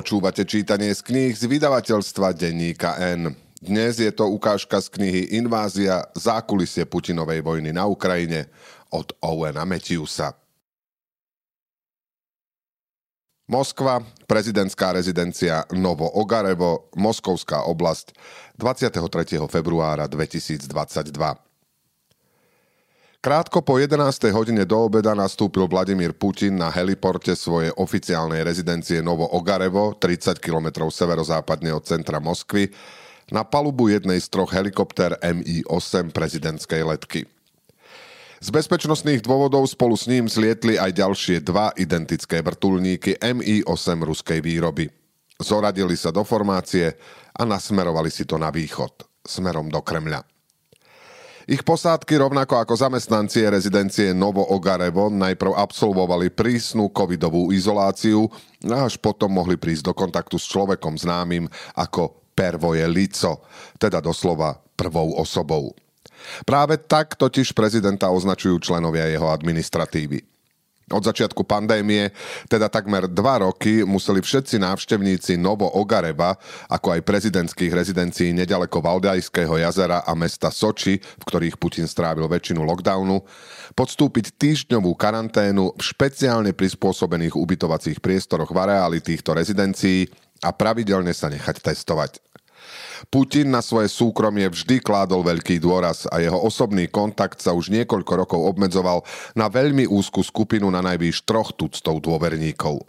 Počúvate čítanie z kníh z vydavateľstva Denníka N. Dnes je to ukážka z knihy Invázia zákulisie Putinovej vojny na Ukrajine od Owena Matthewsa. Moskva, prezidentská rezidencia Novo Ogarevo, Moskovská oblasť, 23. februára 2022. Krátko po 11. hodine do obeda nastúpil Vladimír Putin na heliporte svojej oficiálnej rezidencie Novo Ogarevo, 30 km severozápadne od centra Moskvy, na palubu jednej z troch helikoptér Mi-8 prezidentskej letky. Z bezpečnostných dôvodov spolu s ním zlietli aj ďalšie dva identické vrtulníky Mi-8 ruskej výroby. Zoradili sa do formácie a nasmerovali si to na východ, smerom do Kremľa. Ich posádky, rovnako ako zamestnanci rezidencie Novo Ogarevo, najprv absolvovali prísnu covidovú izoláciu a až potom mohli prísť do kontaktu s človekom známym ako pervoje lico, teda doslova prvou osobou. Práve tak totiž prezidenta označujú členovia jeho administratívy. Od začiatku pandémie, teda takmer dva roky, museli všetci návštevníci Novo Ogareba, ako aj prezidentských rezidencií nedaleko Valdajského jazera a mesta Soči, v ktorých Putin strávil väčšinu lockdownu, podstúpiť týždňovú karanténu v špeciálne prispôsobených ubytovacích priestoroch v areáli týchto rezidencií a pravidelne sa nechať testovať. Putin na svoje súkromie vždy kládol veľký dôraz a jeho osobný kontakt sa už niekoľko rokov obmedzoval na veľmi úzku skupinu na najvýš troch tuctov dôverníkov.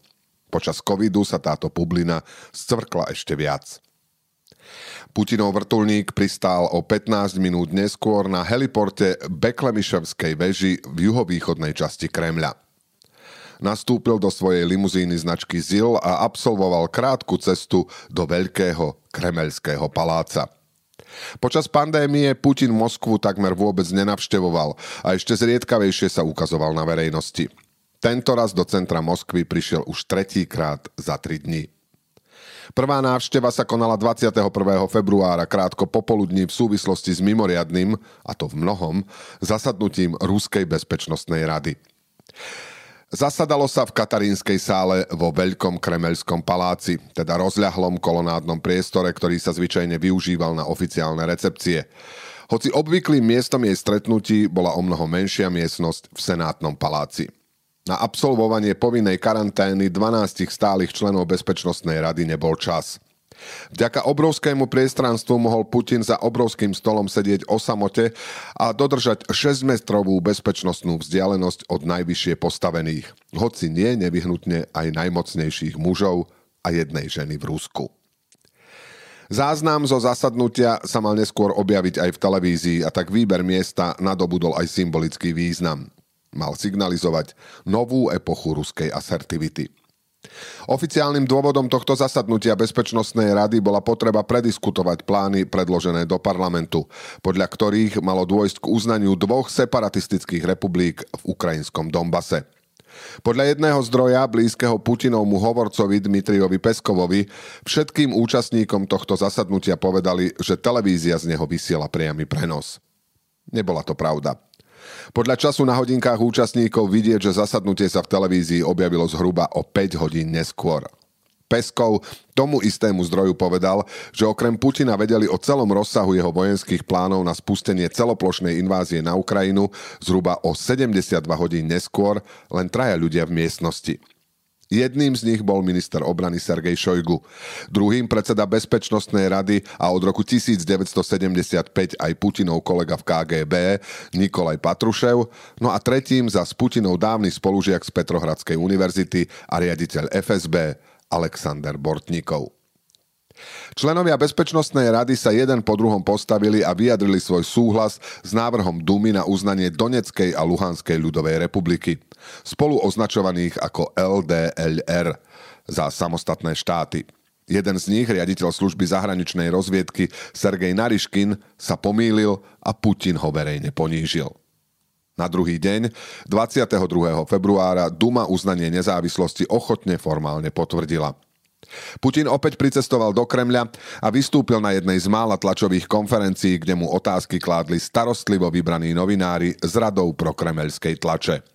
Počas covidu sa táto publina scvrkla ešte viac. Putinov vrtulník pristál o 15 minút neskôr na heliporte Beklemiševskej veži v juhovýchodnej časti Kremľa nastúpil do svojej limuzíny značky ZIL a absolvoval krátku cestu do veľkého kremelského paláca. Počas pandémie Putin Moskvu takmer vôbec nenavštevoval a ešte zriedkavejšie sa ukazoval na verejnosti. Tento raz do centra Moskvy prišiel už tretíkrát za tri dní. Prvá návšteva sa konala 21. februára krátko popoludní v súvislosti s mimoriadným, a to v mnohom, zasadnutím Ruskej bezpečnostnej rady. Zasadalo sa v katarínskej sále vo Veľkom kremelskom paláci, teda rozľahlom kolonádnom priestore, ktorý sa zvyčajne využíval na oficiálne recepcie. Hoci obvyklým miestom jej stretnutí bola o mnoho menšia miestnosť v Senátnom paláci. Na absolvovanie povinnej karantény 12 stálych členov Bezpečnostnej rady nebol čas – Vďaka obrovskému priestranstvu mohol Putin za obrovským stolom sedieť o samote a dodržať 6-metrovú bezpečnostnú vzdialenosť od najvyššie postavených, hoci nie nevyhnutne aj najmocnejších mužov a jednej ženy v Rusku. Záznam zo zasadnutia sa mal neskôr objaviť aj v televízii a tak výber miesta nadobudol aj symbolický význam. Mal signalizovať novú epochu ruskej asertivity – Oficiálnym dôvodom tohto zasadnutia Bezpečnostnej rady bola potreba prediskutovať plány predložené do parlamentu, podľa ktorých malo dôjsť k uznaniu dvoch separatistických republik v ukrajinskom Dombase. Podľa jedného zdroja, blízkeho Putinovmu hovorcovi Dmitriovi Peskovovi, všetkým účastníkom tohto zasadnutia povedali, že televízia z neho vysiela priamy prenos. Nebola to pravda. Podľa času na hodinkách účastníkov vidieť, že zasadnutie sa v televízii objavilo zhruba o 5 hodín neskôr. Peskov tomu istému zdroju povedal, že okrem Putina vedeli o celom rozsahu jeho vojenských plánov na spustenie celoplošnej invázie na Ukrajinu zhruba o 72 hodín neskôr len traja ľudia v miestnosti – Jedným z nich bol minister obrany Sergej Šojgu, druhým predseda Bezpečnostnej rady a od roku 1975 aj Putinov kolega v KGB Nikolaj Patrušev, no a tretím za Putinov dávny spolužiak z Petrohradskej univerzity a riaditeľ FSB Alexander Bortnikov. Členovia Bezpečnostnej rady sa jeden po druhom postavili a vyjadrili svoj súhlas s návrhom Dumy na uznanie Doneckej a Luhanskej ľudovej republiky, spolu označovaných ako LDLR za samostatné štáty. Jeden z nich, riaditeľ služby zahraničnej rozviedky Sergej Nariškin, sa pomýlil a Putin ho verejne ponížil. Na druhý deň, 22. februára, Duma uznanie nezávislosti ochotne formálne potvrdila – Putin opäť pricestoval do Kremľa a vystúpil na jednej z mála tlačových konferencií, kde mu otázky kládli starostlivo vybraní novinári z radou kremľskej tlače.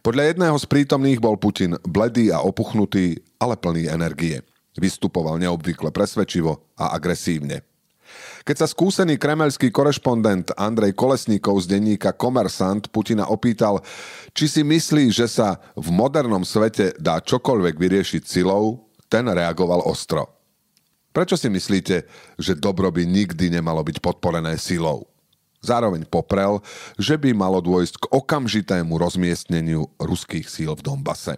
Podľa jedného z prítomných bol Putin bledý a opuchnutý, ale plný energie. Vystupoval neobvykle presvedčivo a agresívne. Keď sa skúsený kremelský korešpondent Andrej Kolesníkov z denníka Komersant Putina opýtal, či si myslí, že sa v modernom svete dá čokoľvek vyriešiť silou, ten reagoval ostro. Prečo si myslíte, že dobro by nikdy nemalo byť podporené silou? Zároveň poprel, že by malo dôjsť k okamžitému rozmiestneniu ruských síl v Donbase.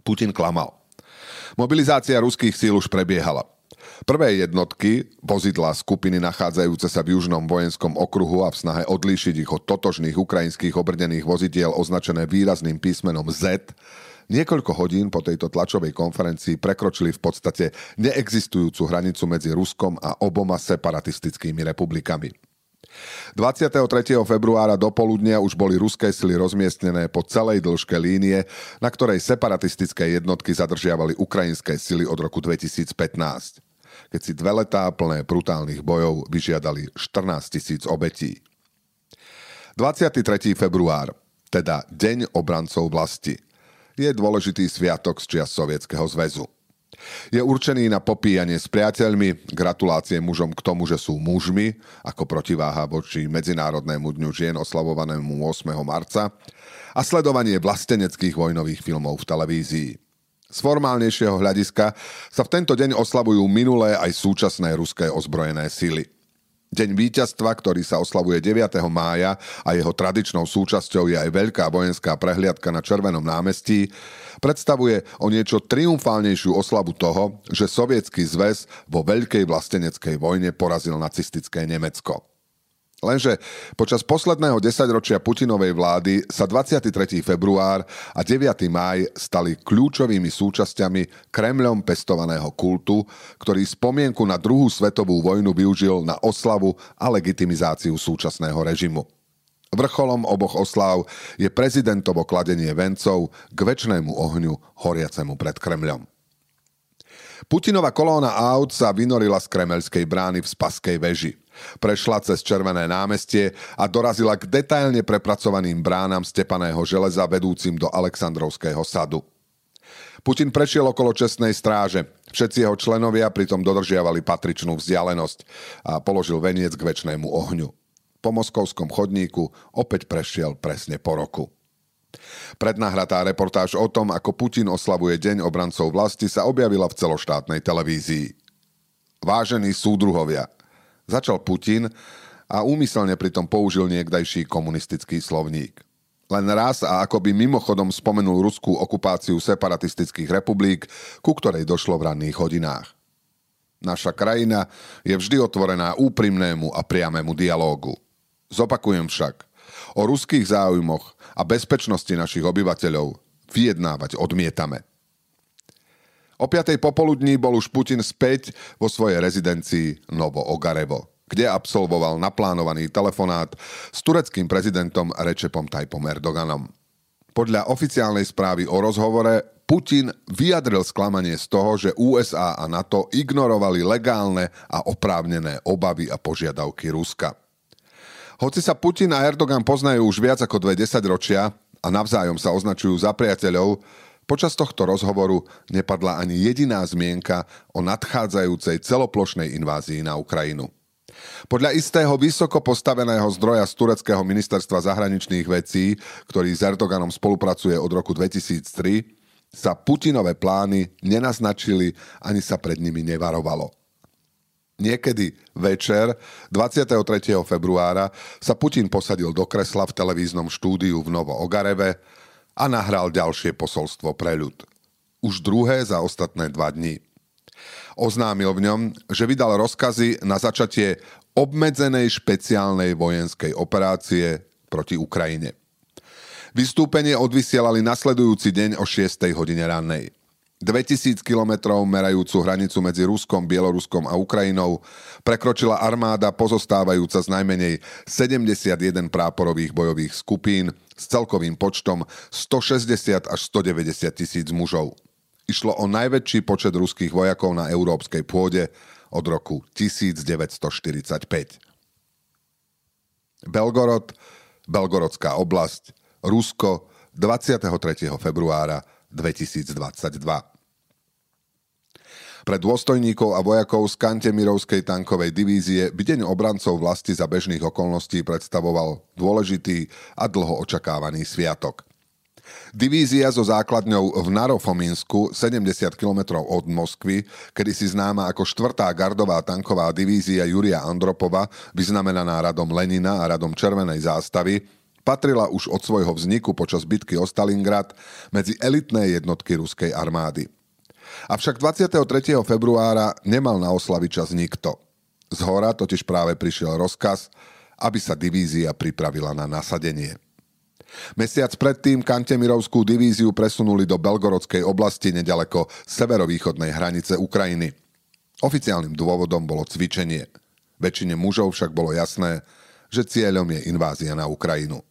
Putin klamal. Mobilizácia ruských síl už prebiehala. Prvé jednotky, vozidla skupiny nachádzajúce sa v južnom vojenskom okruhu a v snahe odlíšiť ich od totožných ukrajinských obrnených vozidiel označené výrazným písmenom Z, niekoľko hodín po tejto tlačovej konferencii prekročili v podstate neexistujúcu hranicu medzi Ruskom a oboma separatistickými republikami. 23. februára do poludnia už boli ruské sily rozmiestnené po celej dĺžke línie, na ktorej separatistické jednotky zadržiavali ukrajinské sily od roku 2015 keď si dve letá plné brutálnych bojov vyžiadali 14 tisíc obetí. 23. február, teda Deň obrancov vlasti, je dôležitý sviatok z čias Sovietskeho zväzu. Je určený na popíjanie s priateľmi, gratulácie mužom k tomu, že sú mužmi, ako protiváha voči Medzinárodnému dňu žien oslavovanému 8. marca, a sledovanie vlasteneckých vojnových filmov v televízii. Z formálnejšieho hľadiska sa v tento deň oslavujú minulé aj súčasné ruské ozbrojené sily. Deň víťazstva, ktorý sa oslavuje 9. mája a jeho tradičnou súčasťou je aj veľká vojenská prehliadka na Červenom námestí, predstavuje o niečo triumfálnejšiu oslavu toho, že Sovietský zväz vo veľkej vlasteneckej vojne porazil nacistické Nemecko. Lenže počas posledného desaťročia Putinovej vlády sa 23. február a 9. máj stali kľúčovými súčasťami Kremľom pestovaného kultu, ktorý spomienku na druhú svetovú vojnu využil na oslavu a legitimizáciu súčasného režimu. Vrcholom oboch oslav je prezidentovo kladenie vencov k väčšnému ohňu horiacemu pred Kremľom. Putinova kolóna aut sa vynorila z kremelskej brány v Spaskej veži – Prešla cez Červené námestie a dorazila k detailne prepracovaným bránam stepaného železa vedúcim do Aleksandrovského sadu. Putin prešiel okolo čestnej stráže. Všetci jeho členovia pritom dodržiavali patričnú vzdialenosť a položil veniec k väčšnému ohňu. Po moskovskom chodníku opäť prešiel presne po roku. Prednahratá reportáž o tom, ako Putin oslavuje Deň obrancov vlasti, sa objavila v celoštátnej televízii. Vážení súdruhovia, Začal Putin a úmyselne pritom použil niekdajší komunistický slovník. Len raz a akoby mimochodom spomenul ruskú okupáciu separatistických republik, ku ktorej došlo v ranných hodinách. Naša krajina je vždy otvorená úprimnému a priamému dialógu. Zopakujem však, o ruských záujmoch a bezpečnosti našich obyvateľov vyjednávať odmietame. O 5. popoludní bol už Putin späť vo svojej rezidencii Novo Ogarevo, kde absolvoval naplánovaný telefonát s tureckým prezidentom Rečepom Tajpom Erdoganom. Podľa oficiálnej správy o rozhovore Putin vyjadril sklamanie z toho, že USA a NATO ignorovali legálne a oprávnené obavy a požiadavky Ruska. Hoci sa Putin a Erdogan poznajú už viac ako dve desaťročia a navzájom sa označujú za priateľov, Počas tohto rozhovoru nepadla ani jediná zmienka o nadchádzajúcej celoplošnej invázii na Ukrajinu. Podľa istého vysoko postaveného zdroja z tureckého ministerstva zahraničných vecí, ktorý s Erdoganom spolupracuje od roku 2003, sa Putinové plány nenaznačili ani sa pred nimi nevarovalo. Niekedy večer 23. februára sa Putin posadil do kresla v televíznom štúdiu v Novo Ogareve a nahral ďalšie posolstvo pre ľud. Už druhé za ostatné dva dní. Oznámil v ňom, že vydal rozkazy na začatie obmedzenej špeciálnej vojenskej operácie proti Ukrajine. Vystúpenie odvysielali nasledujúci deň o 6. hodine rannej. 2000 kilometrov merajúcu hranicu medzi Ruskom, Bieloruskom a Ukrajinou prekročila armáda pozostávajúca z najmenej 71 práporových bojových skupín s celkovým počtom 160 až 190 tisíc mužov. Išlo o najväčší počet ruských vojakov na európskej pôde od roku 1945. Belgorod, Belgorodská oblasť, Rusko, 23. februára 2022. Pre dôstojníkov a vojakov z Kantemirovskej tankovej divízie by deň obrancov vlasti za bežných okolností predstavoval dôležitý a dlho očakávaný sviatok. Divízia so základňou v Narofomínsku, 70 km od Moskvy, kedy si známa ako 4. gardová tanková divízia Juria Andropova, vyznamenaná radom Lenina a radom Červenej zástavy, patrila už od svojho vzniku počas bitky o Stalingrad medzi elitné jednotky ruskej armády. Avšak 23. februára nemal na oslavy čas nikto. Z hora totiž práve prišiel rozkaz, aby sa divízia pripravila na nasadenie. Mesiac predtým Kantemirovskú divíziu presunuli do Belgorodskej oblasti nedaleko severovýchodnej hranice Ukrajiny. Oficiálnym dôvodom bolo cvičenie. Väčšine mužov však bolo jasné, že cieľom je invázia na Ukrajinu.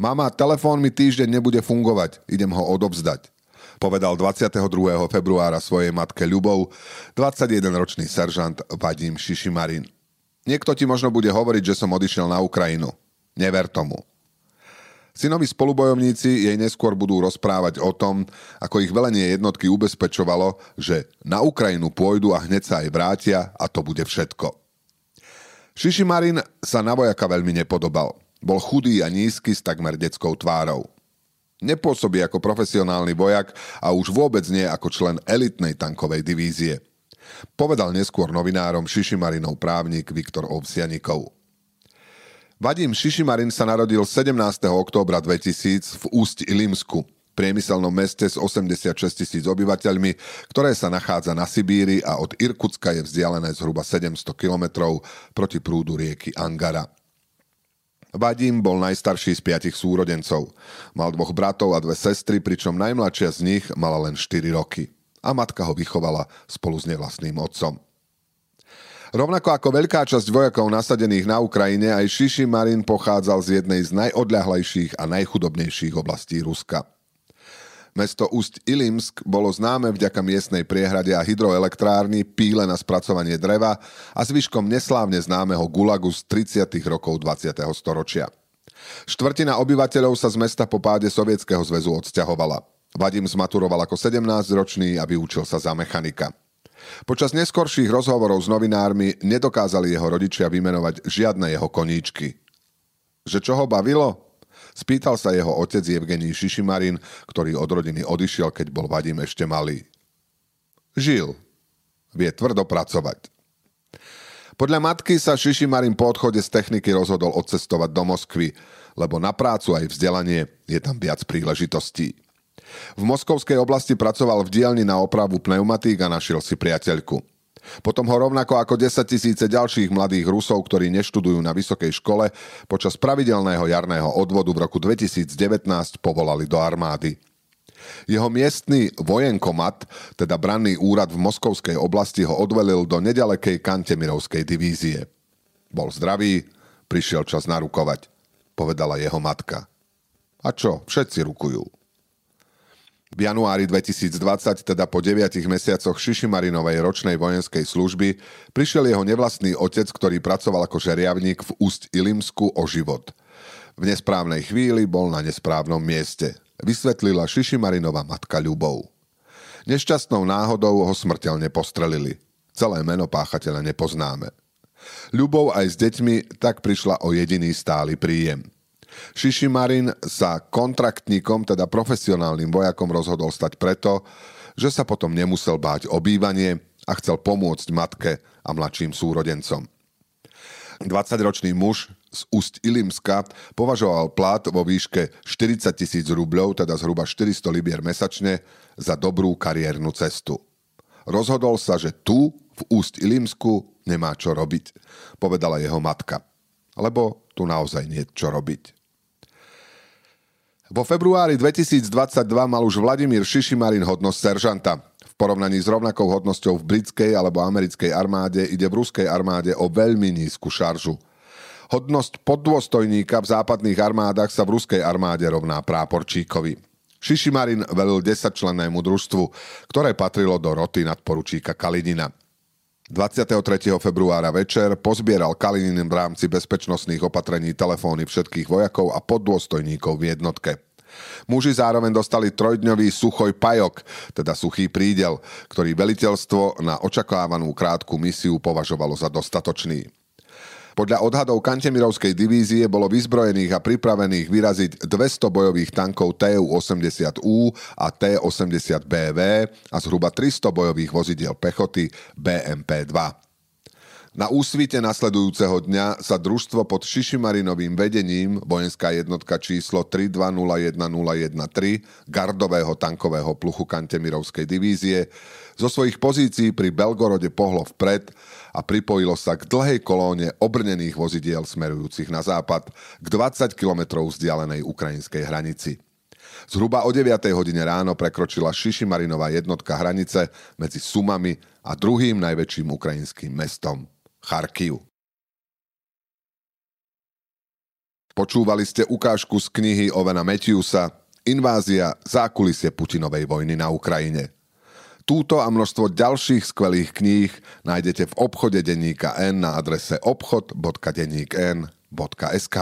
Mama, telefón mi týždeň nebude fungovať, idem ho odobzdať povedal 22. februára svojej matke Ľubov 21-ročný seržant Vadim Šišimarin. Niekto ti možno bude hovoriť, že som odišiel na Ukrajinu. Never tomu. Synovi spolubojovníci jej neskôr budú rozprávať o tom, ako ich velenie jednotky ubezpečovalo, že na Ukrajinu pôjdu a hneď sa aj vrátia a to bude všetko. Šišimarin sa na vojaka veľmi nepodobal. Bol chudý a nízky s takmer detskou tvárou. Nepôsobí ako profesionálny vojak a už vôbec nie ako člen elitnej tankovej divízie. Povedal neskôr novinárom Šišimarinov právnik Viktor Ovsianikov. Vadim Šišimarin sa narodil 17. októbra 2000 v Ústi Ilimsku, priemyselnom meste s 86 tisíc obyvateľmi, ktoré sa nachádza na Sibíri a od Irkutska je vzdialené zhruba 700 kilometrov proti prúdu rieky Angara. Vadim bol najstarší z piatich súrodencov. Mal dvoch bratov a dve sestry, pričom najmladšia z nich mala len 4 roky. A matka ho vychovala spolu s nevlastným otcom. Rovnako ako veľká časť vojakov nasadených na Ukrajine, aj Šiši Marin pochádzal z jednej z najodľahlejších a najchudobnejších oblastí Ruska. Mesto Ust Ilimsk bolo známe vďaka miestnej priehrade a hydroelektrárny, píle na spracovanie dreva a zvyškom neslávne známeho gulagu z 30. rokov 20. storočia. Štvrtina obyvateľov sa z mesta po páde Sovietskeho zväzu odsťahovala. Vadim zmaturoval ako 17-ročný a vyučil sa za mechanika. Počas neskorších rozhovorov s novinármi nedokázali jeho rodičia vymenovať žiadne jeho koníčky. Že čo ho bavilo? Spýtal sa jeho otec Evgení Šišimarin, ktorý od rodiny odišiel, keď bol Vadim ešte malý. Žil. Vie tvrdo pracovať. Podľa matky sa Šišimarin po odchode z techniky rozhodol odcestovať do Moskvy, lebo na prácu aj vzdelanie je tam viac príležitostí. V moskovskej oblasti pracoval v dielni na opravu pneumatík a našiel si priateľku. Potom ho rovnako ako 10 tisíce ďalších mladých Rusov, ktorí neštudujú na vysokej škole, počas pravidelného jarného odvodu v roku 2019 povolali do armády. Jeho miestny vojenkomat, teda branný úrad v Moskovskej oblasti ho odvelil do nedalekej Kantemirovskej divízie. Bol zdravý, prišiel čas narukovať, povedala jeho matka. A čo, všetci rukujú. V januári 2020, teda po 9 mesiacoch Šišimarinovej ročnej vojenskej služby, prišiel jeho nevlastný otec, ktorý pracoval ako žeriavník v Úst Ilimsku o život. V nesprávnej chvíli bol na nesprávnom mieste, vysvetlila Šišimarinova matka Ľubov. Nešťastnou náhodou ho smrteľne postrelili. Celé meno páchateľa nepoznáme. Ľubov aj s deťmi tak prišla o jediný stály príjem – Šišimarin sa kontraktníkom, teda profesionálnym vojakom rozhodol stať preto, že sa potom nemusel báť o bývanie a chcel pomôcť matke a mladším súrodencom. 20-ročný muž z Ust Ilimska považoval plat vo výške 40 tisíc rubľov, teda zhruba 400 libier mesačne, za dobrú kariérnu cestu. Rozhodol sa, že tu, v Úst Ilimsku, nemá čo robiť, povedala jeho matka. Lebo tu naozaj nie čo robiť. Vo februári 2022 mal už Vladimír Šišimarin hodnosť seržanta. V porovnaní s rovnakou hodnosťou v britskej alebo americkej armáde ide v ruskej armáde o veľmi nízku šaržu. Hodnosť poddôstojníka v západných armádach sa v ruskej armáde rovná práporčíkovi. Šišimarin velil 10-člennému družstvu, ktoré patrilo do roty nadporučíka Kalinina. 23. februára večer pozbieral Kalinin v rámci bezpečnostných opatrení telefóny všetkých vojakov a poddôstojníkov v jednotke. Muži zároveň dostali trojdňový suchoj pajok, teda suchý prídel, ktorý veliteľstvo na očakávanú krátku misiu považovalo za dostatočný. Podľa odhadov Kantemirovskej divízie bolo vyzbrojených a pripravených vyraziť 200 bojových tankov TU-80U a T-80BV a zhruba 300 bojových vozidiel pechoty BMP-2. Na úsvite nasledujúceho dňa sa družstvo pod Šišimarinovým vedením vojenská jednotka číslo 320113 gardového tankového pluchu Kantemirovskej divízie zo svojich pozícií pri Belgorode pohlo vpred a pripojilo sa k dlhej kolóne obrnených vozidiel smerujúcich na západ k 20 kilometrov vzdialenej ukrajinskej hranici. Zhruba o 9. hodine ráno prekročila Šišimarinová jednotka hranice medzi Sumami a druhým najväčším ukrajinským mestom Charkiv. Počúvali ste ukážku z knihy Ovena Matthewsa Invázia zákulisie Putinovej vojny na Ukrajine. Túto a množstvo ďalších skvelých kníh nájdete v obchode denníka N na adrese obchod.denníkn.sk.